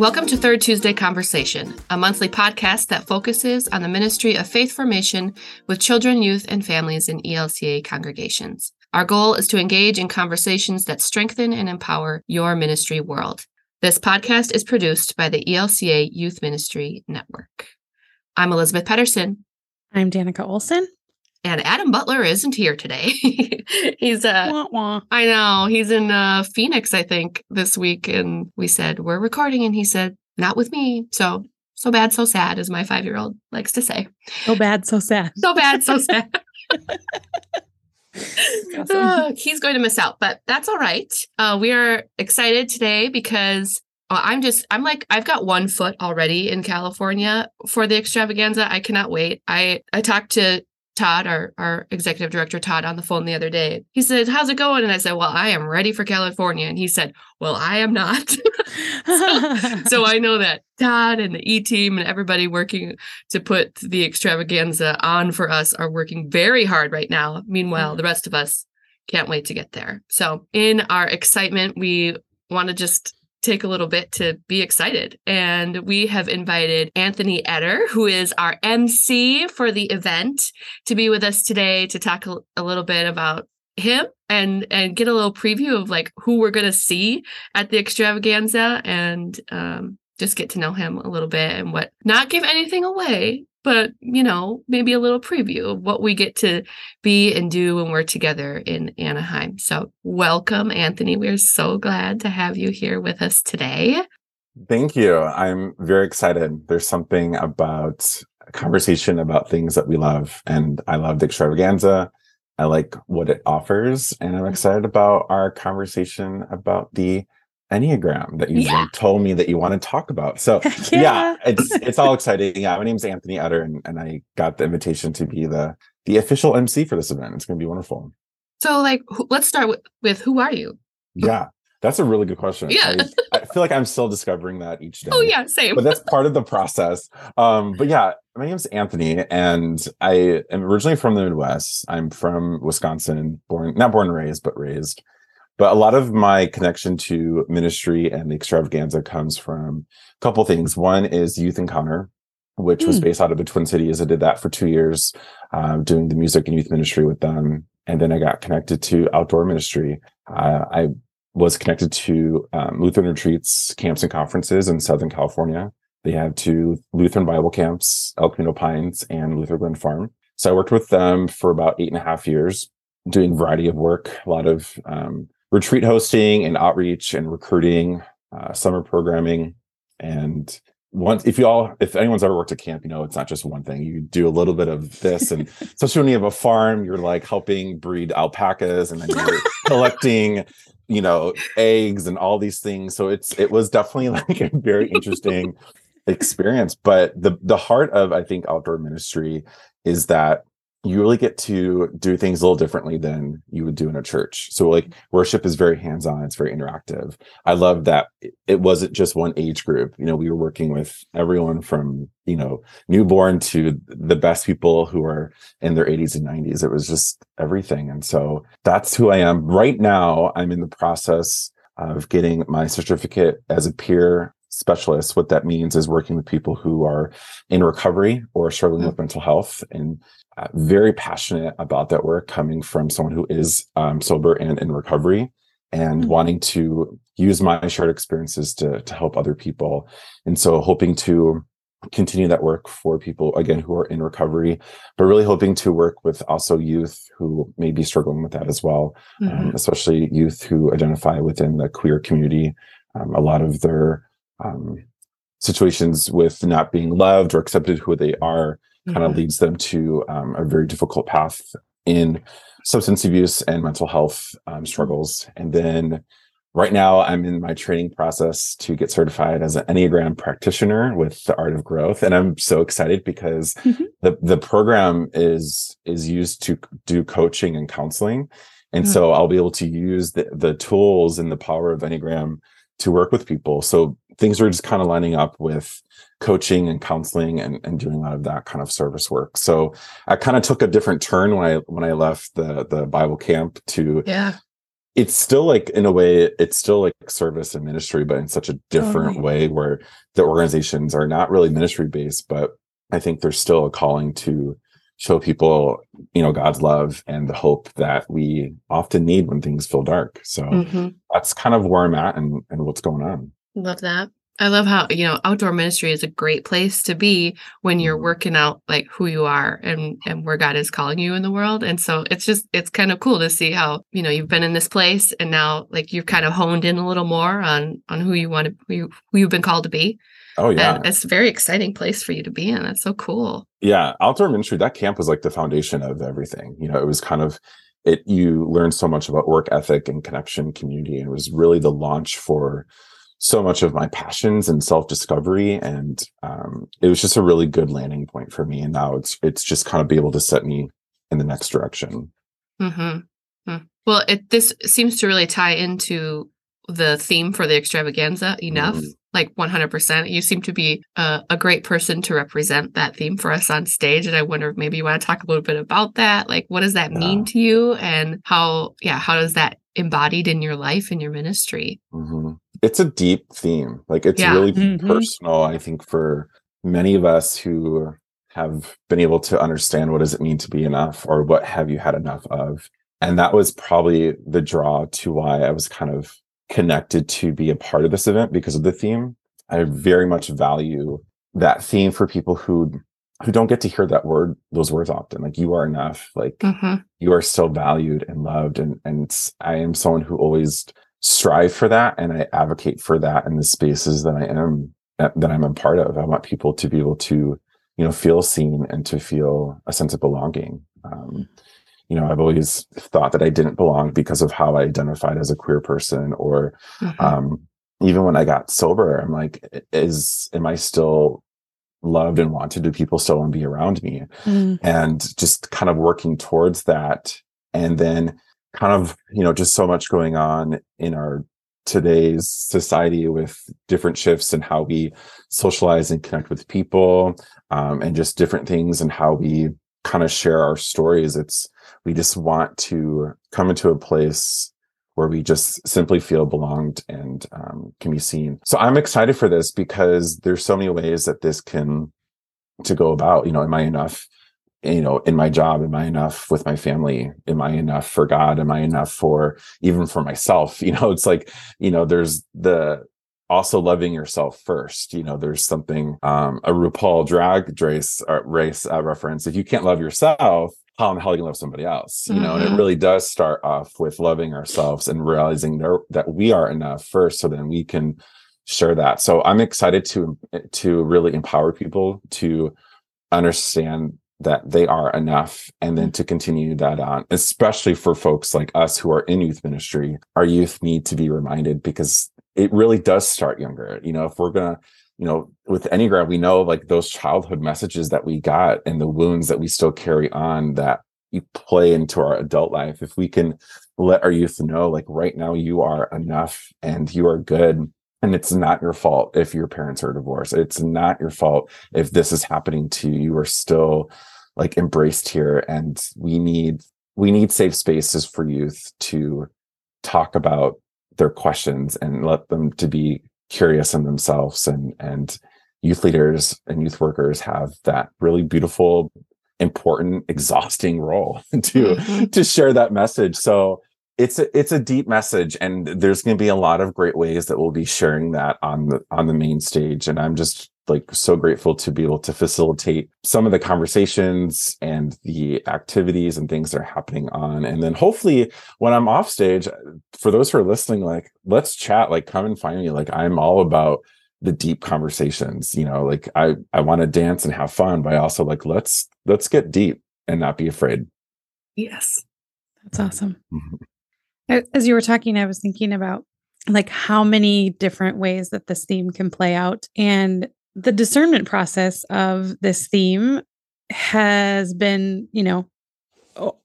Welcome to Third Tuesday Conversation, a monthly podcast that focuses on the ministry of faith formation with children, youth, and families in ELCA congregations. Our goal is to engage in conversations that strengthen and empower your ministry world. This podcast is produced by the ELCA Youth Ministry Network. I'm Elizabeth Pedersen. I'm Danica Olson. And Adam Butler isn't here today. he's uh wah, wah. I know, he's in uh Phoenix I think this week and we said we're recording and he said not with me. So so bad so sad as my 5-year-old likes to say. So bad so sad. So bad so sad. awesome. he's going to miss out, but that's all right. Uh, we are excited today because uh, I'm just, I'm like, I've got one foot already in California for the extravaganza. I cannot wait. I I talked to Todd, our, our executive director, Todd, on the phone the other day. He said, How's it going? And I said, Well, I am ready for California. And he said, Well, I am not. so, so, I know that Todd and the E team and everybody working to put the extravaganza on for us are working very hard right now. Meanwhile, the rest of us can't wait to get there. So, in our excitement, we want to just take a little bit to be excited. And we have invited Anthony Etter, who is our MC for the event, to be with us today to talk a, little bit about him and and get a little preview of like who we're going to see at the extravaganza and um, just get to know him a little bit and what not give anything away but you know maybe a little preview of what we get to be and do when we're together in anaheim. So welcome anthony. We're so glad to have you here with us today. Thank you. I'm very excited. There's something about a conversation about things that we love and i love the extravaganza. I like what it offers and i'm mm-hmm. excited about our conversation about the Enneagram that you yeah. told me that you want to talk about. So yeah. yeah. it's it's all exciting. Yeah, my name's Anthony Utter, and, and I got the invitation to be the the official MC for this event. It's going to be wonderful. So, like, let's start with, with who are you? Yeah, that's a really good question. Yeah, I, I, feel like I'm still discovering that each day. Oh yeah, same. But that's part of the process. Um, but yeah, my name's Anthony, and I am originally from the Midwest. I'm from Wisconsin, born not born and raised, but raised. But a lot of my connection to ministry and the extravaganza comes from a couple things. One is Youth Encounter, which mm. was hmm. based out of the Twin Cities. I did that for two years, um, doing the music and youth ministry with them. And then I got connected to outdoor ministry. Uh, I was connected to um, Lutheran retreats, camps, and conferences in Southern California. They have two Lutheran Bible camps, El Camino Pines and Luther Glen Farm. So I worked with them for about eight and a half years, doing a variety of work, a lot of um, retreat hosting and outreach and recruiting, uh, summer programming, and once if you all if anyone's ever worked at camp, you know it's not just one thing. You do a little bit of this, and especially when you have a farm, you're like helping breed alpacas, and then you're collecting, you know, eggs and all these things. So it's it was definitely like a very interesting experience. But the the heart of I think outdoor ministry is that you really get to do things a little differently than you would do in a church. So like mm-hmm. worship is very hands-on, it's very interactive. I love that it wasn't just one age group. You know, we were working with everyone from, you know, newborn to the best people who are in their 80s and 90s. It was just everything. And so that's who I am. Right now, I'm in the process of getting my certificate as a peer specialist. What that means is working with people who are in recovery or struggling mm-hmm. with mental health and uh, very passionate about that work coming from someone who is um, sober and in recovery and mm-hmm. wanting to use my shared experiences to, to help other people. And so hoping to continue that work for people again who are in recovery but really hoping to work with also youth who may be struggling with that as well um, mm-hmm. um, especially youth who identify within the queer community um, a lot of their um, situations with not being loved or accepted who they are mm-hmm. kind of leads them to um, a very difficult path in substance abuse and mental health um, struggles. And then right now, I'm in my training process to get certified as an Enneagram practitioner with the Art of Growth, and I'm so excited because mm-hmm. the the program is is used to do coaching and counseling. And mm-hmm. so I'll be able to use the, the tools and the power of Enneagram to work with people. So things were just kind of lining up with coaching and counseling and, and doing a lot of that kind of service work. So I kind of took a different turn when I when I left the the Bible camp to yeah it's still like in a way it's still like service and ministry but in such a different way where the organizations are not really ministry based but i think there's still a calling to show people you know god's love and the hope that we often need when things feel dark so Mhm. that's kind of where i'm at and, and what's going on Love that. I love how, you know, outdoor ministry is a great place to be when you're Mhm. working out like who you are and and where God is calling you in the world. And so it's just it's kind of cool to see how, you know, you've been in this place and now like you've kind of honed in a little more on on who you want to who, you, who you've been called to be. oh yeah And it's a very exciting place for you to be in. That's so cool. yeah outdoor ministry that camp was like the foundation of everything you know it was kind of it you learned so much about work ethic and connection community and it was really the launch for so much of my passions and self-discovery and um, it was just a really good landing point for me and now it's it's just kind of be able to set me in the next direction Mm-hmm. Well, it this seems to really tie into the theme for the extravaganza enough. Mhm. Like 100%. You seem to be a, a great person to represent that theme for us on stage. And I wonder if maybe you want to talk a little bit about that. Like, what does that Yeah. mean to you? And how, yeah, how does that embodied in your life and your ministry? Mhm. it's a deep theme like it's Yeah. really Mhm. personal i think for many of us who have been able to understand what does it mean to be enough or what have you had enough of and that was probably the draw to why i was kind of connected to be a part of this event because of the theme i very much value that theme for people who who don't get to hear that word those words often like you are enough like Mm-hmm. you are so valued and loved and and i am someone who always strive for that and i advocate for that in the spaces that i am that that i'm a part of i want people to be able to you know feel seen and to feel a sense of belonging um, you know i've always thought that i didn't belong because of how i identified as a queer person or Mm-hmm. um, even when i got sober i'm like is am i still loved and wanted to do people still want to be around me. Mm. and just kind of working towards that. And then kind of you know just so much going on in our today's society with different shifts and how we socialize and connect with people um, and just different things and how we kind of share our stories. It's we just want to come into a place where we just simply feel belonged and um, can be seen. So i'm excited for this because there's so many ways that this can to go about you know am i enough you know in my job? Am i enough with my family? Am i enough for god? Am i enough for even for myself? You know it's like you know there's the also loving yourself first you know there's something um a RuPaul drag race uh, race uh, reference. If you can't love yourself how the hell are you love somebody else you know and it mm-hmm. really does start off with loving ourselves and realizing there, that we are enough first so then we can share that. So i'm excited to to really empower people to understand that they are enough and then to continue that on especially for folks like us who are in youth ministry. Our youth need to be reminded because it really does start younger you know if we're gonna you know with enneagram we know like those childhood messages that we got and the wounds that we still carry on that you play into our adult life. If we can let our youth know like right now you are enough and you are good and it's not your fault if your parents are divorced. It's not your fault if this is happening to you. You are still like embraced here and we need we need safe spaces for youth to talk about their questions and let them to be curious in themselves and and youth leaders and youth workers have that really beautiful important exhausting role to Mhm. to share that message so it's a it's a deep message and there's going to be a lot of great ways that we'll be sharing that on the on the main stage and i'm just like so grateful to be able to facilitate some of the conversations and the activities and things that are happening on and then hopefully when i'm off stage for those who are listening like let's chat like come and find me like i'm all about the deep conversations you know like i i want to dance and have fun but i also like let's let's get deep and not be afraid Yes. That's awesome. Mhm. As you were talking, I was thinking about like how many different ways that this theme can play out. And the discernment process of this theme has been, you know,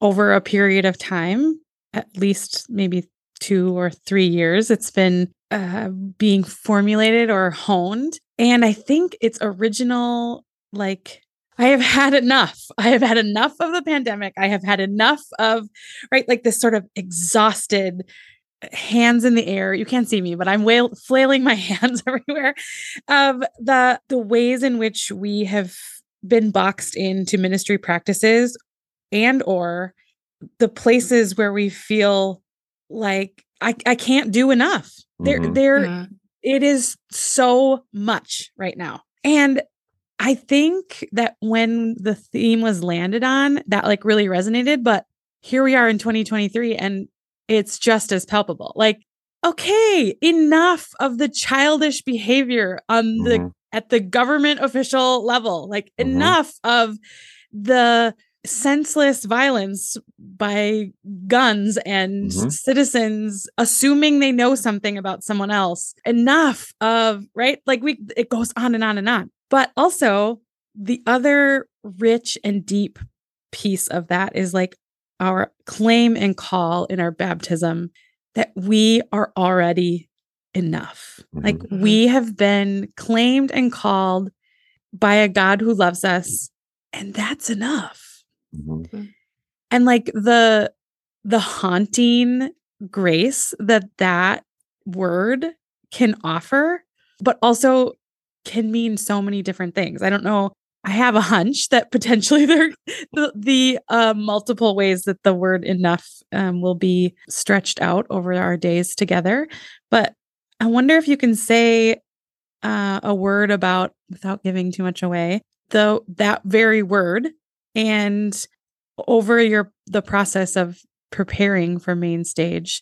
over a period of time, at least maybe two or three years, it's been uh, being formulated or honed. And I think its original, like, I have had enough. I have had enough of the pandemic. I have had enough of, right, like this sort of exhausted hands in the air. You can't see me, but I'm wail- flailing my hands everywhere of the the ways in which we have been boxed into ministry practices and or the places where we feel like I, I can't do enough. There Mhm. there Mhm. it is so much right now. And I think that when the theme was landed on, that like really resonated. But here we are in 2023 and it's just as palpable. Like, okay, enough of the childish behavior on the Mhm. at the government official level. Like Mhm. enough of the senseless violence by guns and Mhm. citizens assuming they know something about someone else enough of right like we it goes on and on and on but also the other rich and deep piece of that is like our claim and call in our baptism that we are already enough like Mhm. we have been claimed and called by a god who loves us and that's enough Mhm. and like the the haunting grace that that word can offer but also can mean so many different things i don't know i have a hunch that potentially there the, the uh, multiple ways that the word enough um, will be stretched out over our days together. But i wonder if you can say uh, a word about without giving too much away though that very word and over your the process of preparing for main stage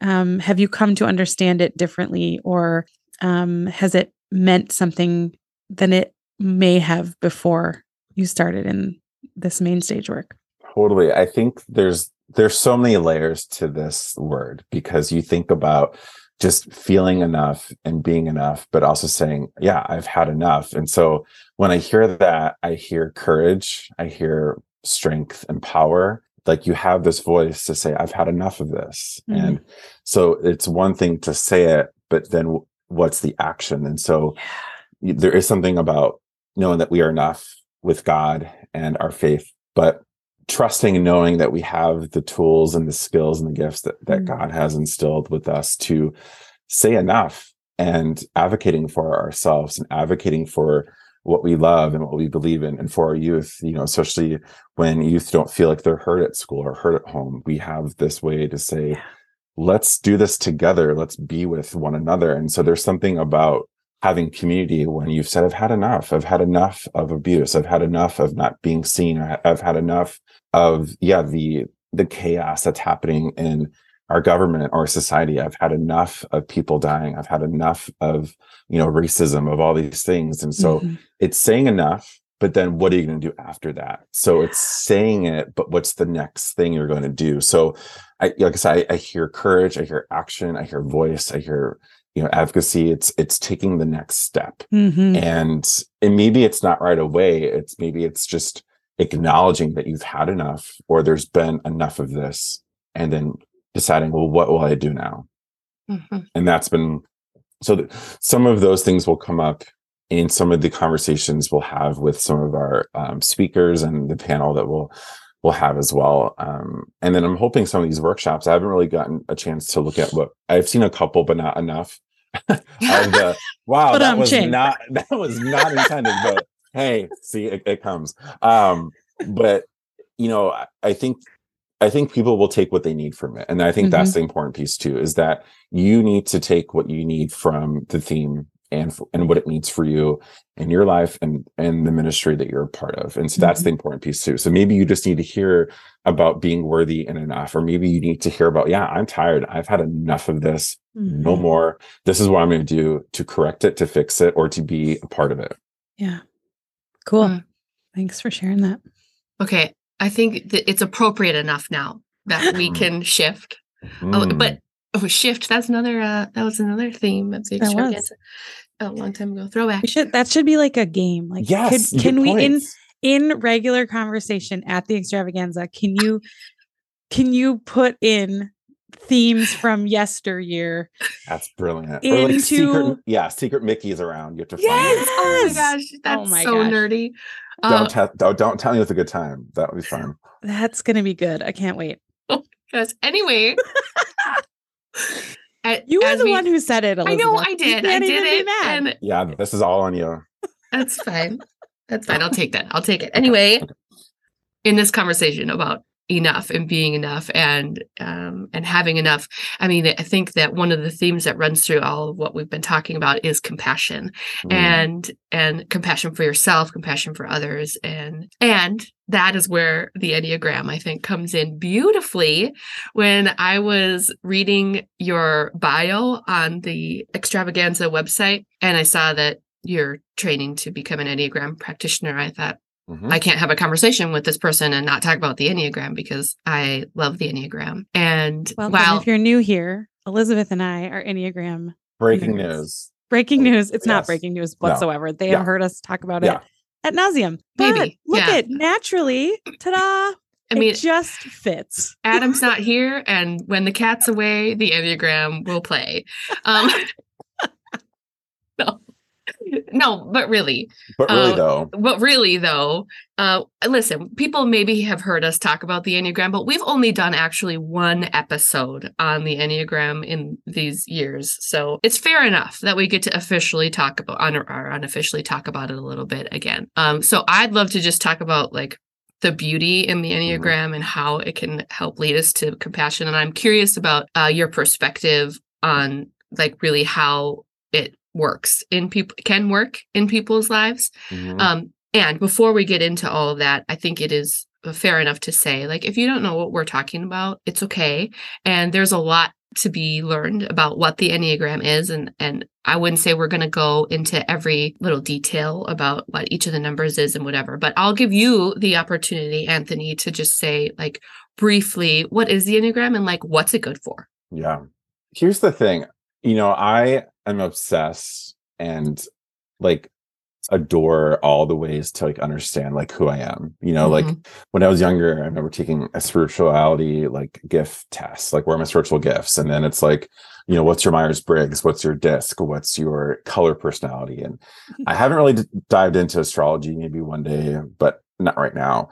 um, have you come to understand it differently or um, has it meant something than it may have before you started in this main stage work Totally. I think there's there's so many layers to this word because you think about just feeling enough and being enough, but also saying, yeah, I've had enough. And so when I hear that, I hear courage, I hear strength and power. Like you have this voice to say, I've had enough of this. Mhm. And so it's one thing to say it, but then what's the action? And so y- there is something about knowing that we are enough with God and our faith, but trusting and knowing that we have the tools and the skills and the gifts that, that Mm. God has instilled with us to say enough and advocating for ourselves and advocating for what we love and what we believe in and for our youth, you know, especially when youth don't feel like they're hurt at school or hurt at home. We have this way to say, Yeah. let's do this together. Let's be with one another. And so there's something about having community when you've said, I've had enough. I've had enough of abuse. I've had enough of not being seen. I've had enough of, yeah, the, the chaos that's happening in our government or society. I've had enough of people dying. I've had enough of, you know, racism, of all these things. And so Mhm. it's saying enough, but then what are you going to do after that? So it's saying it, but what's the next thing you're going to do? So I, like I said, I, I hear courage, I hear action, I hear voice, I hear, you know, advocacy. It's, it's taking the next step Mhm. and and maybe it's not right away it's maybe it's just acknowledging that you've had enough or there's been enough of this and then deciding well what will i do now Mhm. and that's been so th- some of those things will come up in some of the conversations we'll have with some of our um, speakers and the panel that we'll we'll have as well. Um, and then i'm hoping some of these workshops i haven't really gotten a chance to look at what i've seen a couple but not enough. The wow that was ching. not that was not intended but hey see it, it comes. Um but you know I, I think i think people will take what they need from it and i think that's the important piece too is that you need to take what you need from the theme and f- and what it means for you in your life and and the ministry that you're a part of and so that's the important piece too so maybe you just need to hear about being worthy and enough or maybe you need to hear about yeah i'm tired i've had enough of this no Mhm. more this is what i'm going to do to correct it to fix it or to be a part of it yeah cool Mm. thanks for sharing that Okay. I think that it's appropriate enough now that we Mm. can shift. Oh, Mm. but oh, shift. That's another. Uh, that was another theme of the That was. extravaganza. A long time ago. Throwback. we should that should be like a game like yes could, can good we in points. in regular conversation at the extravaganza can you can you put in themes from yesteryear that's brilliant or like secret yeah secret mickey's around you have to find Yes! it. Oh my gosh, that's Oh my so gosh. nerdy. don't, Uh, tell don't, don't tell me it's a good time that would be fun that's gonna be good i can't wait guys, anyway, A- You were the we- one who said it. I know I did. I can't did it. And Yeah, this is all on you. that's fine. That's fine. I'll take that. I'll take it. Anyway, in this conversation about enough and being enough and um and having enough i mean i think that one of the themes that runs through all of what we've been talking about is compassion Mm. and and compassion for yourself compassion for others and and that is where the enneagram i think comes in beautifully when i was reading your bio on the extravaganza website and i saw that you're training to become an enneagram practitioner i thought I can't have a conversation with this person and not talk about the Enneagram because I love the Enneagram. And Welcome. wow, If you're new here, Elizabeth and I are Enneagram. Breaking Yes. news. Breaking news. It's not breaking news No. whatsoever. They Yeah. have heard us talk about Yeah. it at nauseum. But Maybe. look Yeah. at naturally, ta-da! I mean, it just fits. Adam's not here, and when the cat's away, the Enneagram will play. Um, no, no, but really, But really, Uh, though, but really though, uh, listen, people maybe have heard us talk about the Enneagram, but we've only done actually one episode on the Enneagram in these years. So it's fair enough that we get to officially talk about un- or unofficially talk about it a little bit again. Um, so I'd love to just talk about like the beauty in the Enneagram and how it can help lead us to compassion. And I'm curious about uh, your perspective on like really how works in people can work in people's lives Mhm. um, and before we get into all of that, I think it is fair enough to say, like, if you don't know what we're talking about, it's okay. And there's a lot to be learned about what the Enneagram is. And and I wouldn't say we're gonna go into every little detail about what each of the numbers is and whatever, but I'll give you the opportunity, Anthony, to just say like briefly what is the Enneagram and like what's it good for? Yeah. Here's the thing. You know, I am obsessed and like adore all the ways to like understand like who I am. You know, like Mhm. when I was younger, I remember taking a spirituality like gift test, like where are my spiritual gifts? And then it's like, you know, what's your Myers Briggs? What's your disc? What's your color personality? And I haven't really d- dived into astrology, maybe one day, but not right now.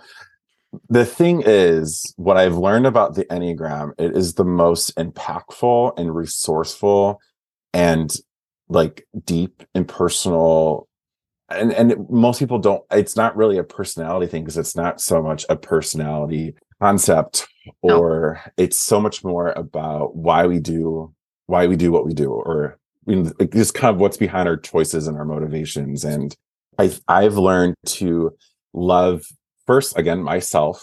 The thing is, what I've learned about the Enneagram, it is the most impactful and resourceful and like deep and personal and and most people don't it's not really a personality thing because it's not so much a personality concept No. or it's so much more about why we do why we do what we do or you know, like just kind of what's behind our choices and our motivations and i i've learned to love first again myself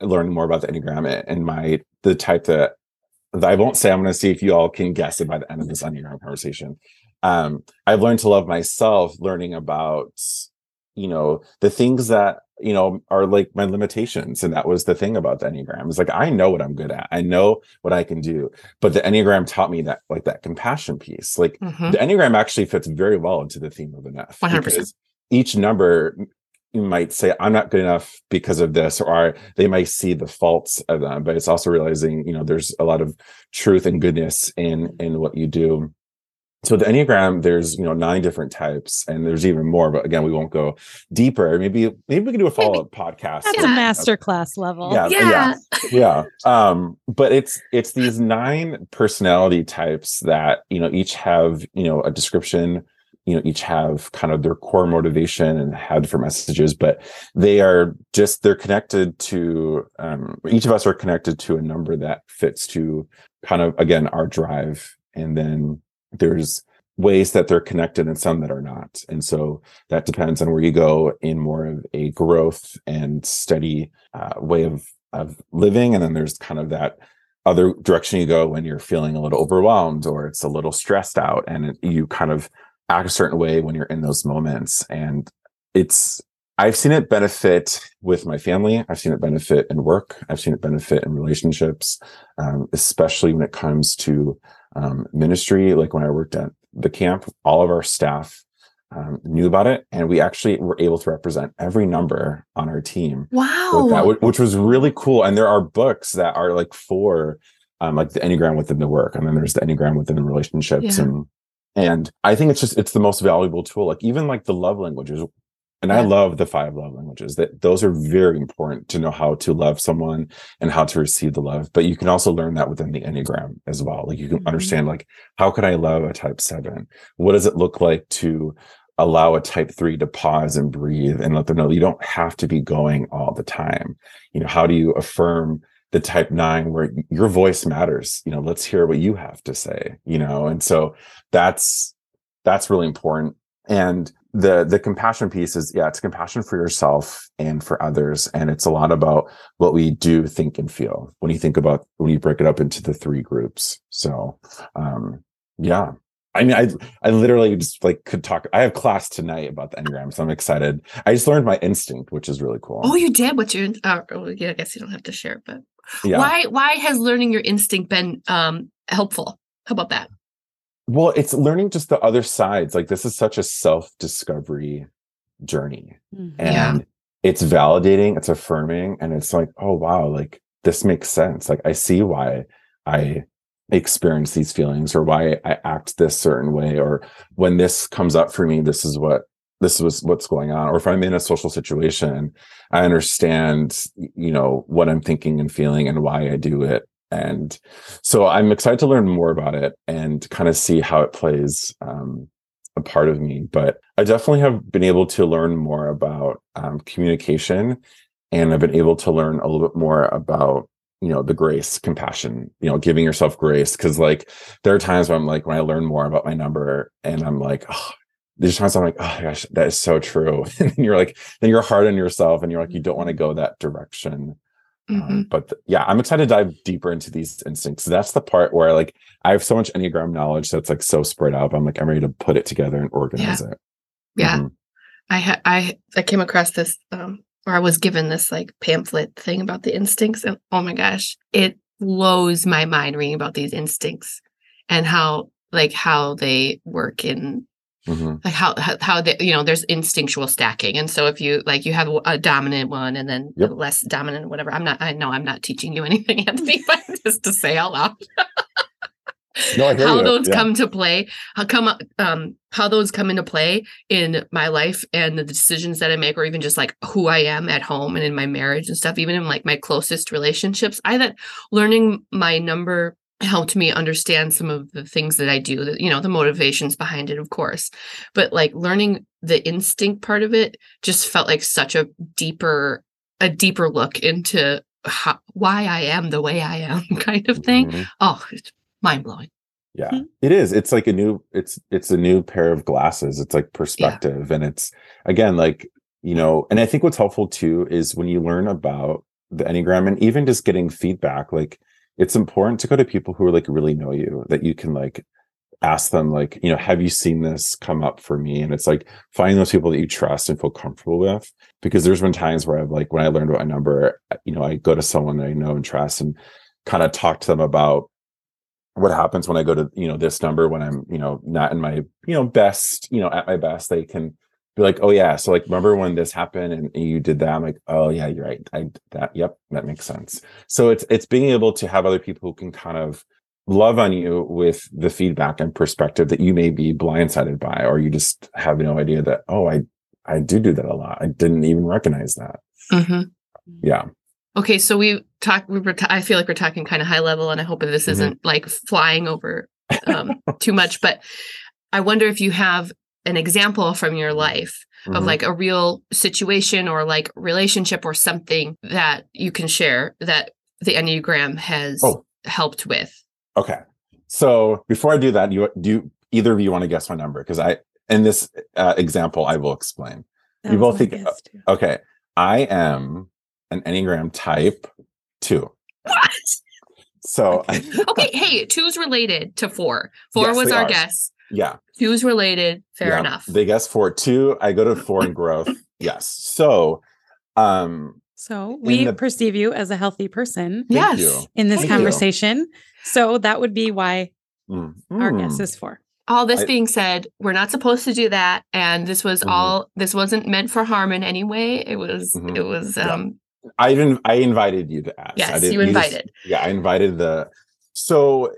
learning more about the enneagram and- my the type that that i won't say i'm going to see if you all can guess it by the end of this enneagram conversation. Um i've learned to love myself learning about you know the things that you know are like my limitations and that was the thing about the enneagram. Is like i know what i'm good at. I know what i can do. But the enneagram taught me that like that compassion piece. Like Mhm. the enneagram actually fits very well into the theme of the enough 100%. each number might say i'm not good enough because of this or they might see the faults of them but it's also realizing you know there's a lot of truth and goodness in in what you do so the enneagram there's you know nine different types and there's even more but again we won't go deeper maybe maybe we can do a follow-up podcast That's Yeah. a master class level. Yeah. yeah. yeah um but it's it's these nine personality types that you know each have you know a description you know each have kind of their core motivation and have different messages but they are just they're connected to um each of us are connected to a number that fits to kind of again our drive. And then there's ways that they're connected and some that are not. And so that depends on where you go in more of a growth and steady uh, way of of living. And then there's kind of that other direction you go when you're feeling a little overwhelmed or it's a little stressed out and it, you kind of act a certain way when you're in those moments and it's i've seen it benefit with my family i've seen it benefit in work i've seen it benefit in relationships um, especially when it comes to um, ministry like when i worked at the camp all of our staff um, knew about it and we actually were able to represent every number on our team Wow. that, which was really cool. And there are books that are like for um, like the Enneagram within the work, and then there's the Enneagram within the relationships, Yeah. and and I think it's just it's the most valuable tool. Like even like the love languages, And I love the five love languages. That those are very important to know how to love someone and how to receive the love. But you can also learn that within the Enneagram as well. Like you can Mhm. understand like how can I love a type seven? What does it look like to allow a type three to pause and breathe and let them know you don't have to be going all the time. You know, how do you affirm the type nine where your voice matters? You know, let's hear what you have to say, you know, and so that's that's really important. And the the compassion piece is yeah, it's compassion for yourself and for others. And it's a lot about what we do think and feel when you think about when you break it up into the three groups. So um yeah. I mean, I I literally just like could talk. I have class tonight about the enneagram, so I'm excited. I just learned my instinct, which is really cool. Oh, you did. What's your? Uh, oh, yeah, I guess you don't have to share, but yeah. why? Why has learning your instinct been um helpful? How about that? Well, it's learning just the other sides. Like this is such a self-discovery journey. Mhm. Yeah. And it's validating, it's affirming, and it's like, oh wow, like this makes sense. Like I see why I experience these feelings or why I act this certain way, or when this comes up for me, this is what this was what's going on. Or if I'm in a social situation, I understand, you know, what I'm thinking and feeling and why I do it. And so I'm excited to learn more about it and kind of see how it plays um, a part of me. But I definitely have been able to learn more about um, communication, and I've been able to learn a little bit more about you know the grace, compassion, you know, giving yourself grace. Because like there are times when I'm like when I learn more about my number, and I'm like, oh, there's times I'm like, oh gosh, that is so true. and then you're like, then you're hard on yourself, and you're like, you don't want to go that direction. Mhm. Um, but th- yeah, I'm excited to dive deeper into these instincts. That's the part where like I have so much Enneagram knowledge that's like so spread out. I'm like, I'm ready to put it together and organize it. Yeah, Mhm. I ha- I I came across this um or I was given this like pamphlet thing about the instincts and oh my gosh, it blows my mind reading about these instincts and how like how they work in Mhm. like how how, how they you know there's instinctual stacking and so if you like you have a dominant one and then Yep. less dominant whatever i'm not i know i'm not teaching you anything anthony but just to say out loud No, I how those Yeah. come to play how come um how those come into play in my life and the decisions that i make or even just like who i am at home and in my marriage and stuff even in like my closest relationships i that learning my number helped me understand some of the things that i do that you know the motivations behind it of course but like learning the instinct part of it just felt like such a deeper a deeper look into how, why i am the way i am kind of thing Mhm. oh it's mind-blowing Yeah, Mhm. it is. It's like a new. It's it's a new pair of glasses. It's like perspective, and it's again like you know. And I think what's helpful too is when you learn about the enneagram and even just getting feedback. Like it's important to go to people who are like really know you that you can like ask them like you know have you seen this come up for me? And it's like finding those people that you trust and feel comfortable with because there's been times where i've like when i learned about my number you know i go to someone that i know and trust and kind of talk to them about what happens when I go to, you know, this number when I'm, you know, not in my, you know, best, you know, at my best, they can be like, oh yeah. So like, remember when this happened and you did that? I'm like, oh yeah, you're right. I that, yep, that makes sense. So it's it's being able to have other people who can kind of love on you with the feedback and perspective that you may be blindsided by, or you just have no idea that, oh, I I do do that a lot. I didn't even recognize that. Mhm. Yeah. Okay, so we talk. We were. T- I feel like we're talking kind of high level, and I hope that this Mhm. isn't like flying over um, too much. But I wonder if you have an example from your life of Mhm. like a real situation or like relationship or something that you can share that the Enneagram has Oh. helped with. Okay. So before I do that, you do you, either of you want to guess my number? Because I in this uh, example, I will explain. That You both think- Okay, I am an Enneagram type two. What? So Okay, hey, two's related to four. Four Yes, was our are. guess. Yeah, Two's related. Fair yeah, enough. They guess four two. I go to four in growth. yes. So, um, So we the- perceive you as a healthy person thank Yes. you. in this Thank you. conversation. So that would be why Mm, our mm. guess is four. all this I- being said we're not supposed to do that and this was Mhm. all this wasn't meant for harm in any way it was Mhm. it was Yeah. um I even I invited you to ask. I yes didn't- you just- invited yeah, I invited the. So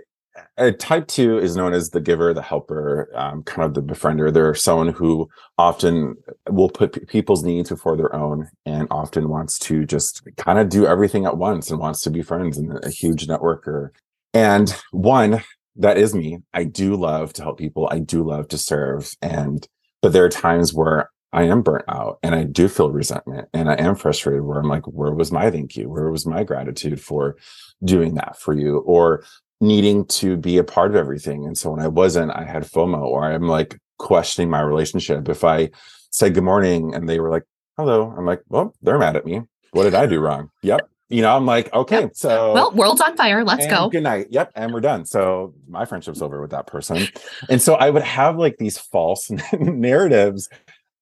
a type two is known as the giver, the helper, um, kind of the befriender. They're someone who often will put p- people's needs before their own and often wants to just kind of do everything at once and wants to be friends and a huge networker. And one, that is me. I do love to help people. I do love to serve. And, but there are times where I am burnt out and I do feel resentment and I am frustrated where I'm like, where was my thank you? Where was my gratitude for doing that for you? Or needing to be a part of everything. And so when I wasn't, I had FOMO or I'm like questioning my relationship. If I said good morning and they were like, hello, I'm like, well, they're mad at me. What did I do wrong? Yep. You know, I'm like, okay, yep. so well, world's on fire. Let's go. Good night. Yep. And we're done. So my friendship's over with that person. and so I would have like these false narratives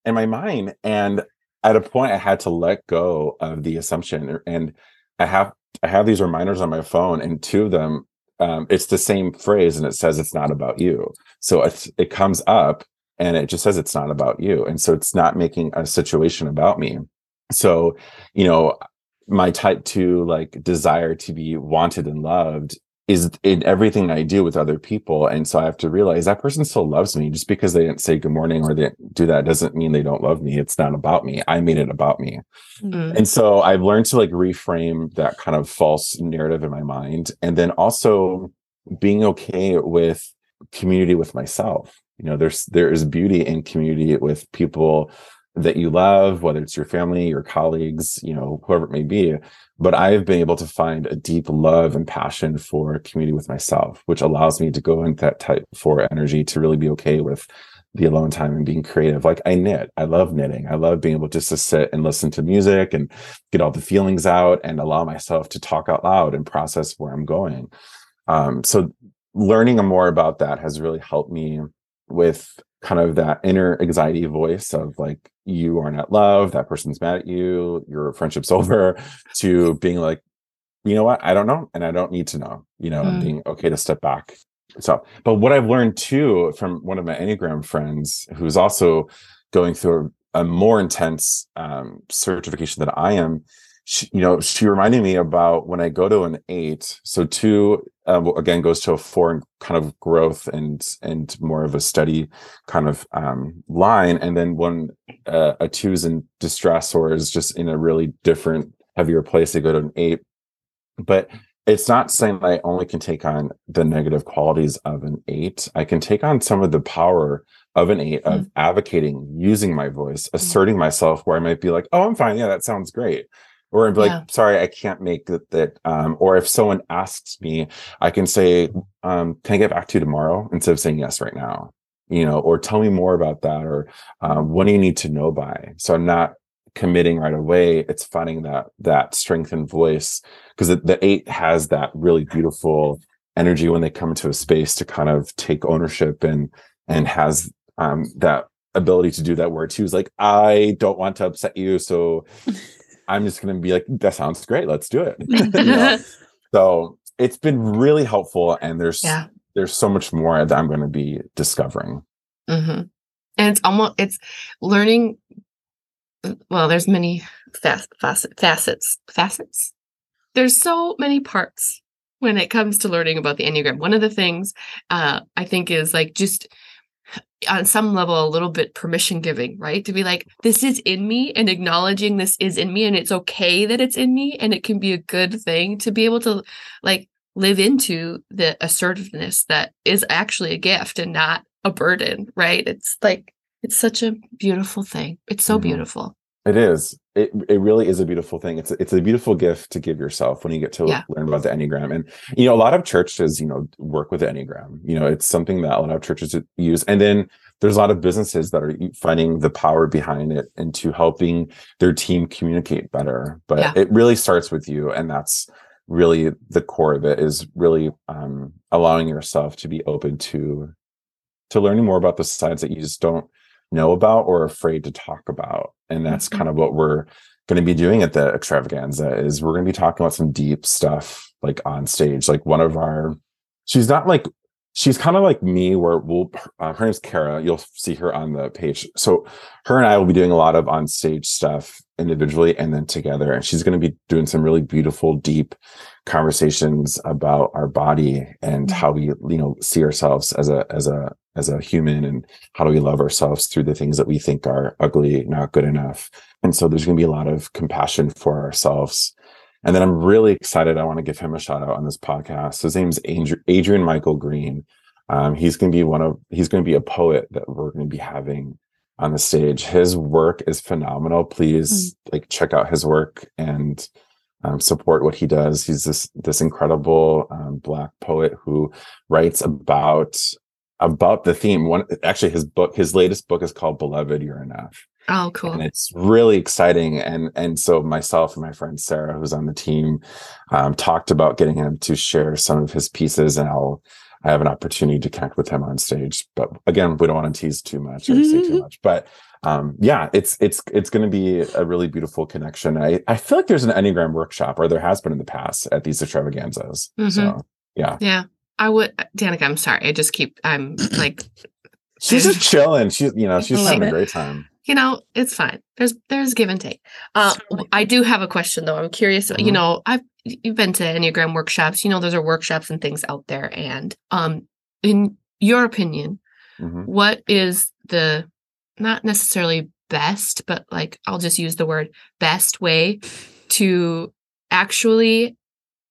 in my mind. And at a point I had to let go of the assumption. And I have I have these reminders on my phone, and two of them um, it's the same phrase and it says it's not about you. So it, it comes up and it just says it's not about you. And so it's not making a situation about me. So, you know, my type two like desire to be wanted and loved is in everything I do with other people. And so I have to realize that person still loves me just because they didn't say good morning or they do that doesn't mean they don't love me. It's not about me. I made it about me. Mm-hmm. And so I've learned to like reframe that kind of false narrative in my mind. And then also being okay with community with myself. You know, there's there is beauty in community with people that you love, whether it's your family, your colleagues, you know, whoever it may be. But I've been able to find a deep love and passion for community with myself, which allows me to go into that type four energy to really be okay with the alone time and being creative. Like I knit, I love knitting. I love being able just to sit and listen to music and get all the feelings out and allow myself to talk out loud and process where I'm going. Um, so learning more about that has really helped me with kind of that inner anxiety voice of like you are not loved that person's mad at you your friendship's over to being like you know what i don't know and i don't need to know you know mm. being okay to step back so but what i've learned too from one of my enneagram friends who's also going through a, a more intense um, certification than i am she, you know, she reminded me about when I go to an eight. So two uh, again goes to a four and kind of growth and and more of a steady kind of um, line, and then when uh, a two is in distress or is just in a really different heavier place, they go to an eight. But it's not saying that I only can take on the negative qualities of an eight. I can take on some of the power of an 8 mm-hmm. of advocating, using my voice, mm. asserting mm-hmm. myself where I might be like, oh, I'm fine. Yeah, that sounds great or be like yeah. sorry i can't make that that um, or if someone asks me i can say um, can i get back to you tomorrow? instead of saying yes right now you know or tell me more about that or um, what do you need to know by? So i'm not committing right away. It's finding that that strength and voice because the, the eight has that really beautiful energy when they come into a space to kind of take ownership and and has um, that ability to do that where two is like i don't want to upset you so I'm just going to be like, that sounds great. Let's do it. you know? So it's been really helpful. And there's, yeah. there's so much more that I'm going to be discovering. Mm-hmm. And it's almost, it's learning. Well, there's many facets, facets, facets. There's so many parts when it comes to learning about the Enneagram. One of the things uh, I think is like just on some level a little bit permission giving, right? To be like, this is in me and acknowledging this is in me and it's okay that it's in me and it can be a good thing to be able to like live into the assertiveness that is actually a gift and not a burden, right? It's like it's such a beautiful thing. It's so mm-hmm. beautiful. It is. It it really is a beautiful thing. It's it's a beautiful gift to give yourself when you get to yeah. learn about the Enneagram. And you know, a lot of churches, you know, work with the Enneagram. You know, it's something that a lot of churches use. And then there's a lot of businesses that are finding the power behind it into helping their team communicate better. But yeah. it really starts with you, and that's really the core of it is really um, allowing yourself to be open to to learning more about the sides that you just don't know about or afraid to talk about. And that's mm-hmm. kind of what we're going to be doing at the extravaganza is we're going to be talking about some deep stuff like on stage. Like one of our she's not like she's kind of like me where we'll uh, her name's kara. You'll see her on the page. So her and i will be doing a lot of on stage stuff individually and then together and she's going to be doing some really beautiful deep conversations about our body and Mm-hmm. how we you know see ourselves as a as a as a human and how do we love ourselves through the things that we think are ugly not good enough. And so there's going to be a lot of compassion for ourselves and then i'm really excited i want to give him a shout out on this podcast. His name's Adri- adrian michael green. Um, he's going to be one of he's going to be a poet that we're going to be having on the stage. His work is phenomenal. Please like check out his work and um, support what he does. He's this this incredible um, black poet who writes about about the theme. One actually his book his latest book is called beloved you're enough Oh, cool. and it's really exciting and and so myself and my friend sarah who's on the team um, talked about getting him to share some of his pieces and i'll i have an opportunity to connect with him on stage but again we don't want to tease too much or say too much but um yeah it's it's it's going to be a really beautiful connection i i feel like there's an enneagram workshop or there has been in the past at these extravaganzas so yeah Yeah. I would Danica, I'm sorry. I just keep I'm like, she's just chilling she's you know she's having a great time you know, it's fine. There's there's give and take. Uh I do have a question though. I'm curious, you Mhm. know, I've you've been to Enneagram workshops, you know, those are workshops and things out there. And um in your opinion, Mhm. what is the not necessarily best, but like I'll just use the word best way to actually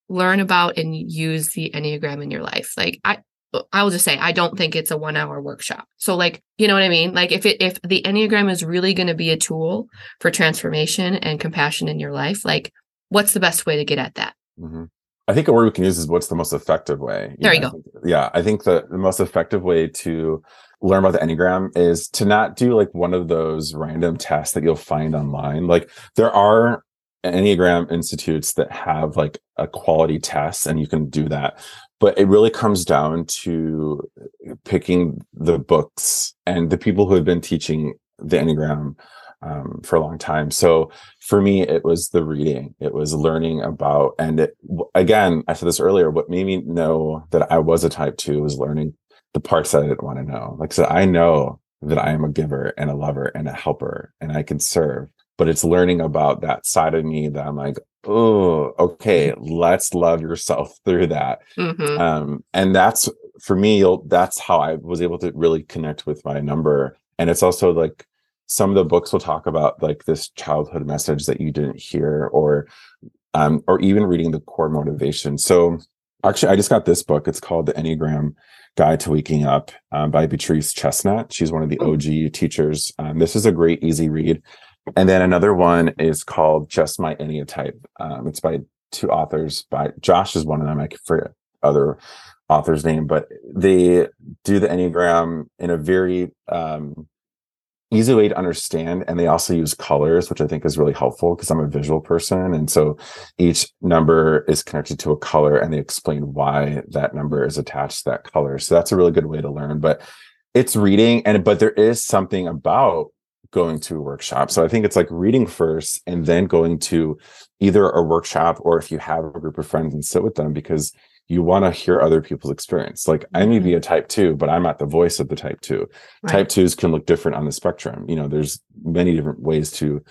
learn about and use the Enneagram in your life? Like I I will just say I don't think it's a 1 hour workshop. So like, you know what I mean? Like if it if the Enneagram is really going to be a tool for transformation and compassion in your life, like what's the best way to get at that? hmm I think a word we can use is what's the most effective way. There you know, go. I think- yeah, I think the, the most effective way to learn about the Enneagram is to not do like one of those random tests that you'll find online. Like there are Enneagram institutes that have like a quality test and you can do that. But it really comes down to picking the books and the people who have been teaching the Enneagram um, for a long time. So for me, it was the reading. It was learning about, and it, again, I said this earlier. What made me know that I was a type two was learning the parts that I didn't want to know. Like said, I know that I am a giver and a lover and a helper, and I can serve. But it's learning about that side of me that I'm like, oh, okay, let's love yourself through that. Mhm. um and that's for me you'll, that's how i was able to really connect with my number. And it's also like some of the books will talk about like this childhood message that you didn't hear or um or even reading the core motivation. So actually i just got this book. It's called the enneagram guide to waking up um, by beatrice chestnut. She's one of the Oh. og teachers. Um, this is a great easy read and then another one is called just my enneatype um, it's by two authors by josh is one of them i forget other author's name, but they do the Enneagram in a very um, easy way to understand. And they also use colors, which I think is really helpful because I'm a visual person. And so each number is connected to a color and they explain why that number is attached to that color. So that's a really good way to learn. But it's reading and but there is something about going to a workshop. So I think it's like reading first and then going to either a workshop or if you have a group of friends and sit with them because you want to hear other people's experience. Like I may be mm-hmm. a type two, but I'm not the voice of the type two. Right. Type twos can look different on the spectrum. You know, there's many different ways to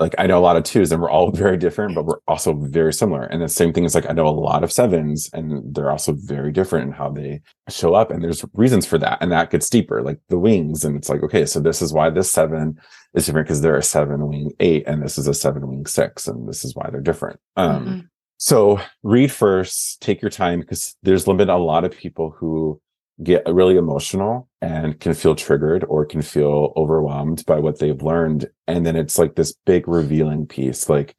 like I know a lot of twos and we're all very different, but we're also very similar. And the same thing is like I know a lot of sevens and they're also very different in how they show up. And there's reasons for that. And that gets deeper, like the wings. And it's like, okay, so this is why this seven is different because they're a seven wing eight and this is a seven wing six. And this is why they're different. Um Mhm. so read first, take your time because there's limited a lot of people who get really emotional and can feel triggered or can feel overwhelmed by what they've learned. And then it's like this big revealing piece. Like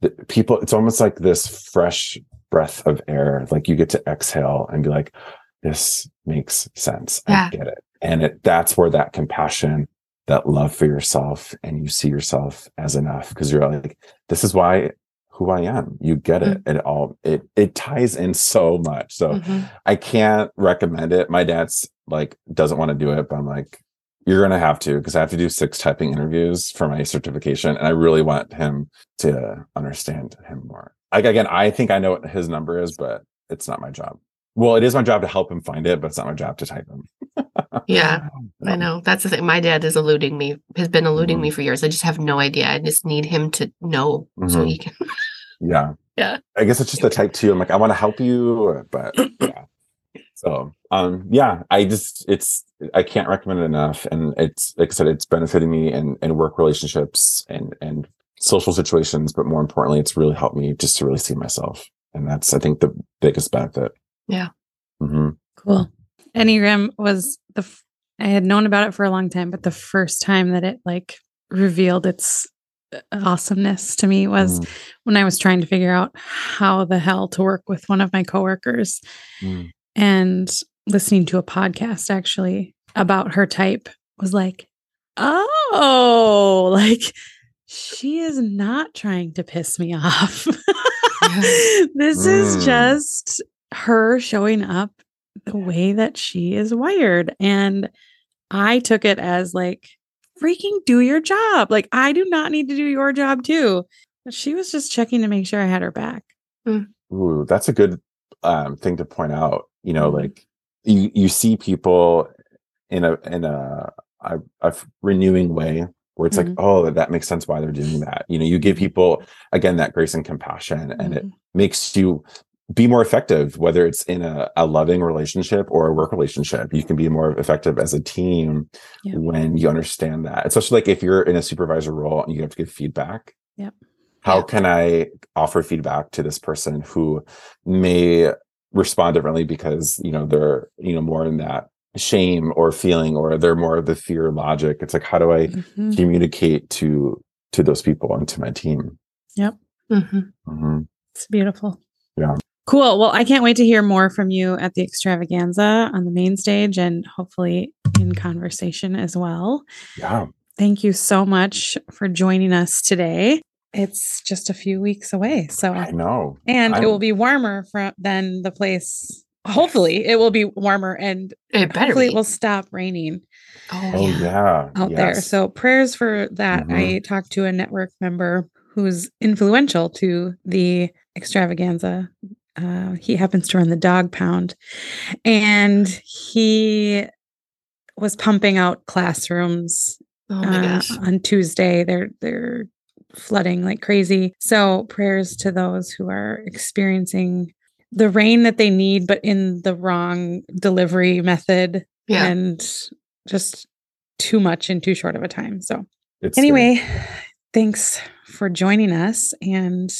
the people, it's almost like this fresh breath of air. Like you get to exhale and be like, this makes sense. Yeah. I get it. And it that's where that compassion, that love for yourself, and you see yourself as enough because you're like, this is why who I am. You get it. It all it it ties in so much. So Mhm. I can't recommend it. My dad's like doesn't want to do it, but I'm like, you're gonna have to because I have to do six typing interviews for my certification, and I really want him to understand him more. Like again, I think I know what his number is, but it's not my job. well, it is my job to help him find it, but it's not my job to type him. Yeah, I know. That's the thing. My dad is eluding me, has been eluding Mhm. me for years. I just have no idea. I just need him to know so Mhm. he can. Yeah. Yeah. I guess it's just the type two. I'm like, I want to help you, but yeah. So um yeah, I just it's I can't recommend it enough. And it's like I said, it's benefiting me in, in work relationships and and social situations, but more importantly, it's really helped me just to really see myself. And that's I think the biggest benefit. Yeah. hmm Cool. Enneagram was the f- I had known about it for a long time, but the first time that it like revealed its awesomeness to me was Mm. when I was trying to figure out how the hell to work with one of my coworkers Mm. and listening to a podcast actually about her type was like, oh, like she is not trying to piss me off. this is Mm. just her showing up the way that she is wired. And I took it as like, freaking do your job. Like, I do not need to do your job too. But she was just checking to make sure I had her back. Ooh, that's a good um, thing to point out. You know, Mhm. like you you see people in a in a a, a f- renewing way where it's Mhm. like, oh, that makes sense why they're doing that. You know, you give people again that grace and compassion, and it Mhm. makes you be more effective, whether it's in a, a loving relationship or a work relationship. You can be more effective as a team Yeah. when you understand that. Especially like if you're in a supervisor role and you have to give feedback. Yep. How Yeah. can I offer feedback to this person who may respond differently because you know they're you know more in that shame or feeling or they're more of the fear logic it's like how do i Mhm. communicate to to those people and to my team Mhm. Mhm. It's beautiful. Yeah. Cool. Well, I can't wait to hear more from you at the extravaganza on the main stage and hopefully in conversation as well. yeah Thank you so much for joining us today. It's just a few weeks away. So, i know and it I'm- will be warmer from than the place. Hopefully, it will be warmer and It better hopefully be. it will stop raining oh, oh yeah. yeah out there. So prayers for that. Mhm. I talked to a network member who's influential to the extravaganza. Uh, he happens to run the dog pound, and he was pumping out classrooms Oh uh, on Tuesday. They're they're flooding like crazy. So prayers to those who are experiencing the rain that they need, but in the wrong delivery method Yeah. and just too much in too short of a time. So it's scary. anyway, thanks for joining us. And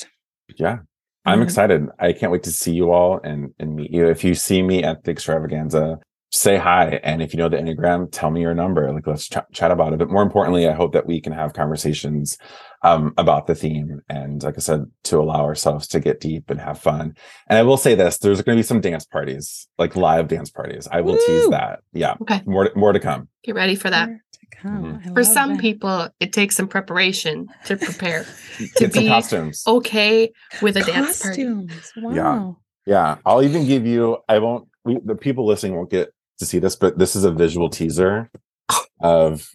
yeah i'm um, excited. I can't wait to see you all and and meet you. If you see me at the extravaganza say hi. And if you know the enneagram tell me your number. Like let's ch- chat about it. But more importantly i hope that we can have conversations um, about the theme and like i said to allow ourselves to get deep and have fun. And i will say this there's going to be some dance parties like live dance parties. I will tease that. Yeah. Okay. more more to come. Get ready for that. More to come. I For love some that. people, it takes some preparation to prepare. get some be- costumes okay with a dance party. Wow. Yeah. Yeah, I'll even give you. I won't. We, the people listening won't get to see this, but this is a visual teaser of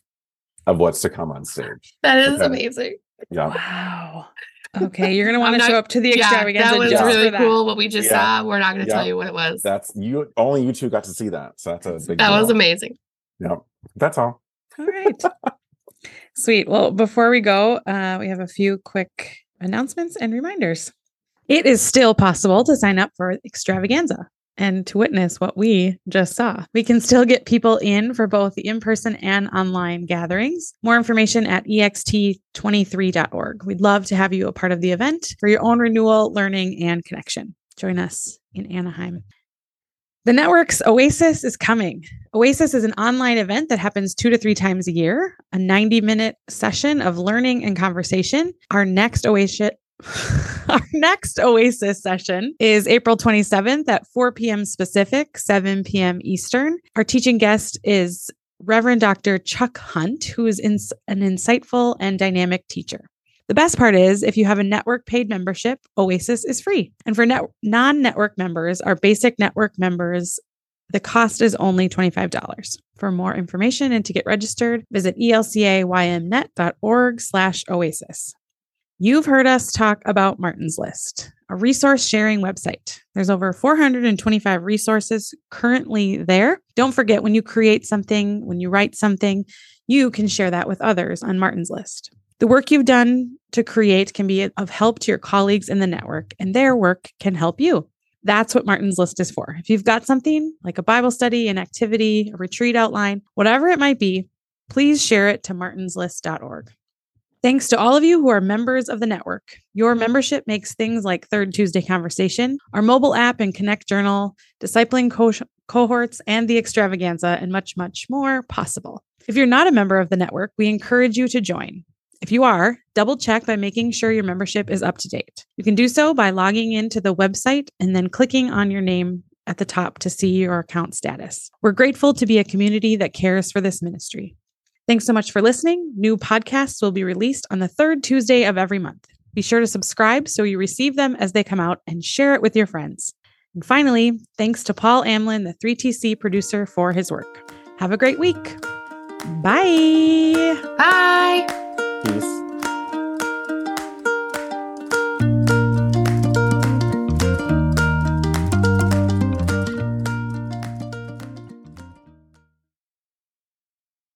of what's to come on stage. That is Okay. amazing. Yeah, Wow. Okay, you're gonna want to not- show up to the Yeah, extravaganza that was just really for that. cool. What we just Yeah. saw. We're not going to Yeah. tell you what it was. that's you. Only you two got to see that, so that's a big. that was amazing. Yeah, that's all. All right. Sweet. Well, before we go, uh, we have a few quick announcements and reminders. It is still possible to sign up for extravaganza and to witness what we just saw. We can still get people in for both the in person and online gatherings. More information at E ext23.org. We'd love to have you a part of the event for your own renewal, learning, and connection. Join us in Anaheim. The network's Oasis is coming. Oasis is an online event that happens two to three times a year, a 90 minute session of learning and conversation. Our next Oasis. Our next Oasis session is April 27th at 4 p.m. Pacific, 7 p.m. Eastern. Our teaching guest is Reverend Dr. Chuck Hunt, who is an insightful and dynamic teacher. The best part is if you have a network paid membership, Oasis is free. And for net- non network members, our basic network members, the cost is only $25. For more information and to get registered, visit elcaymnet.org slash oasis. You've heard us talk about Martin's List, a resource sharing website. There's over 425 resources currently there. Don't forget when you create something, when you write something, you can share that with others on Martin's List. The work you've done to create can be of help to your colleagues in the network, and their work can help you. That's what Martin's List is for. If you've got something like a Bible study, an activity, a retreat outline, whatever it might be, please share it to martinslist.org. Thanks to all of you who are members of the network. Your membership makes things like Third Tuesday Conversation, our mobile app and Connect Journal, discipling co- cohorts, and the extravaganza, and much, much more possible. If you're not a member of the network, we encourage you to join. If you are, double check by making sure your membership is up to date. You can do so by logging into the website and then clicking on your name at the top to see your account status. We're grateful to be a community that cares for this ministry. Thanks so much for listening. New podcasts will be released on the third Tuesday of every month. Be sure to subscribe so you receive them as they come out and share it with your friends. And finally, thanks to Paul Amlin, the 3TC producer, for his work. Have a great week. Bye. Bye. Peace.